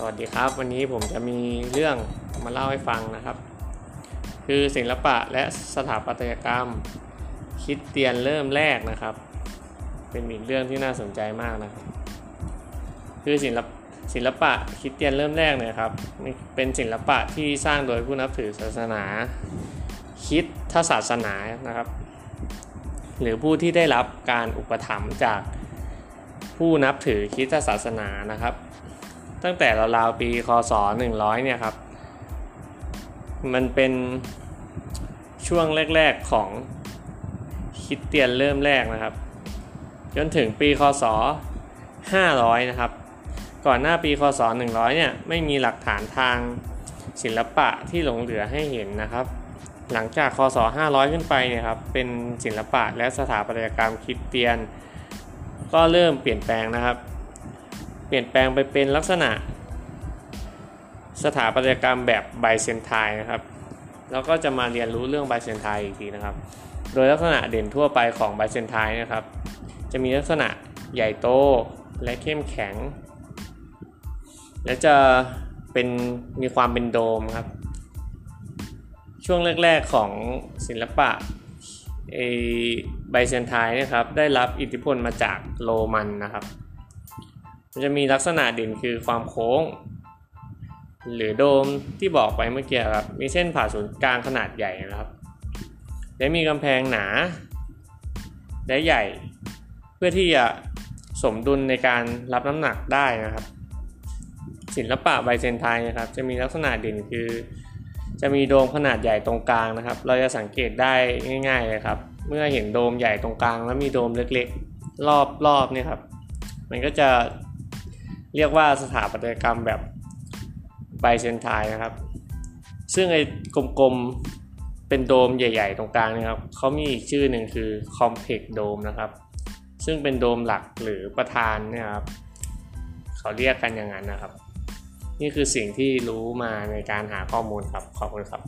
สวัสดีครับวันนี้ผมจะมีเรื่องมาเล่าให้ฟังนะครับ คือศิลปะและสถาปัตยกรรมคิดเตียนเริ่มแรกนะครับ เป็นอีกเรื่องที่น่าสนใจมากนะครับคือศิลปศิลปะคิดเตียนเริ่มแรกเนี่ยครับเป็นศิลปะที่สร้างโดยผู้นับถือศาสนา คิดทศาสนานะครับ หรือผู้ที่ได้รับการอุปถัมภ์จากผู้นับถือคริสตศาสนานะครับ ตั้งแต่ราวๆปีคศ100เนี่ยครับ มันเป็นช่วงแรกๆของคิดเตียนเริ่มแรกนะครับ จนถึงปีคศ500 นะครับ ก่อนหน้าปีคศ100เนี่ยไม่มีหลักฐานทางศิลปะที่หลงเหลือให้เห็นนะครับ หลังจากคศ500 ขึ้นไปเนี่ยครับเป็นศิลปะและสถาปัตยกรรมคริสเตียน ก็เริ่มเปลี่ยนแปลงนะครับ เปลี่ยนแปลงไปเป็นลักษณะ สถาปัตยกรรมแบบไบเซนไทน์นะครับ แล้วก็จะมาเรียนรู้เรื่องไบเซนไทน์อีกทีนะครับ โดยลักษณะเด่นทั่วไปของไบเซนไทน์นะครับ จะมีลักษณะใหญ่โตและเข้มแข็ง และจะเป็นมีความเป็นโดมครับ ช่วงแรก ๆของศิลปะไอไบเซนไทน์นะครับได้รับอิทธิพลมาจากโรมันนะครับ มันจะมีลักษณะเด่นคือความโค้ง หรือโดมที่บอกไปเมื่อกี้ครับ มีเส้นผ่าศูนย์กลางขนาดใหญ่นะครับ และมีกำแพงหนา และใหญ่ เพื่อที่จะสมดุลในการรับน้ำหนักได้นะครับ ศิลปะไบเซนไทน์นะครับ จะมีลักษณะเด่นคือ จะมีโดมขนาดใหญ่ตรงกลางนะครับ เราจะสังเกตได้ง่ายๆเลยครับ เมื่อเห็นโดมใหญ่ตรงกลาง แล้วมีโดมเล็กๆ รอบรอบเนี่ยครับ มันก็จะ เรียกว่าสถาปัตยกรรมแบบไบเซนไทน์นะครับ ซึ่งไอ้กลมๆเป็นโดมใหญ่ ๆ ตรงกลางนะครับเขามีอีกชื่อหนึ่งคือ Complex Dome นะครับ ซึ่งเป็นโดมหลักหรือประธานนี่ยครับเขาเรียกกันอย่างนั้นนะครับ นี่คือสิ่งที่รู้มาในการหาข้อมูลครับ ขอบคุณครับ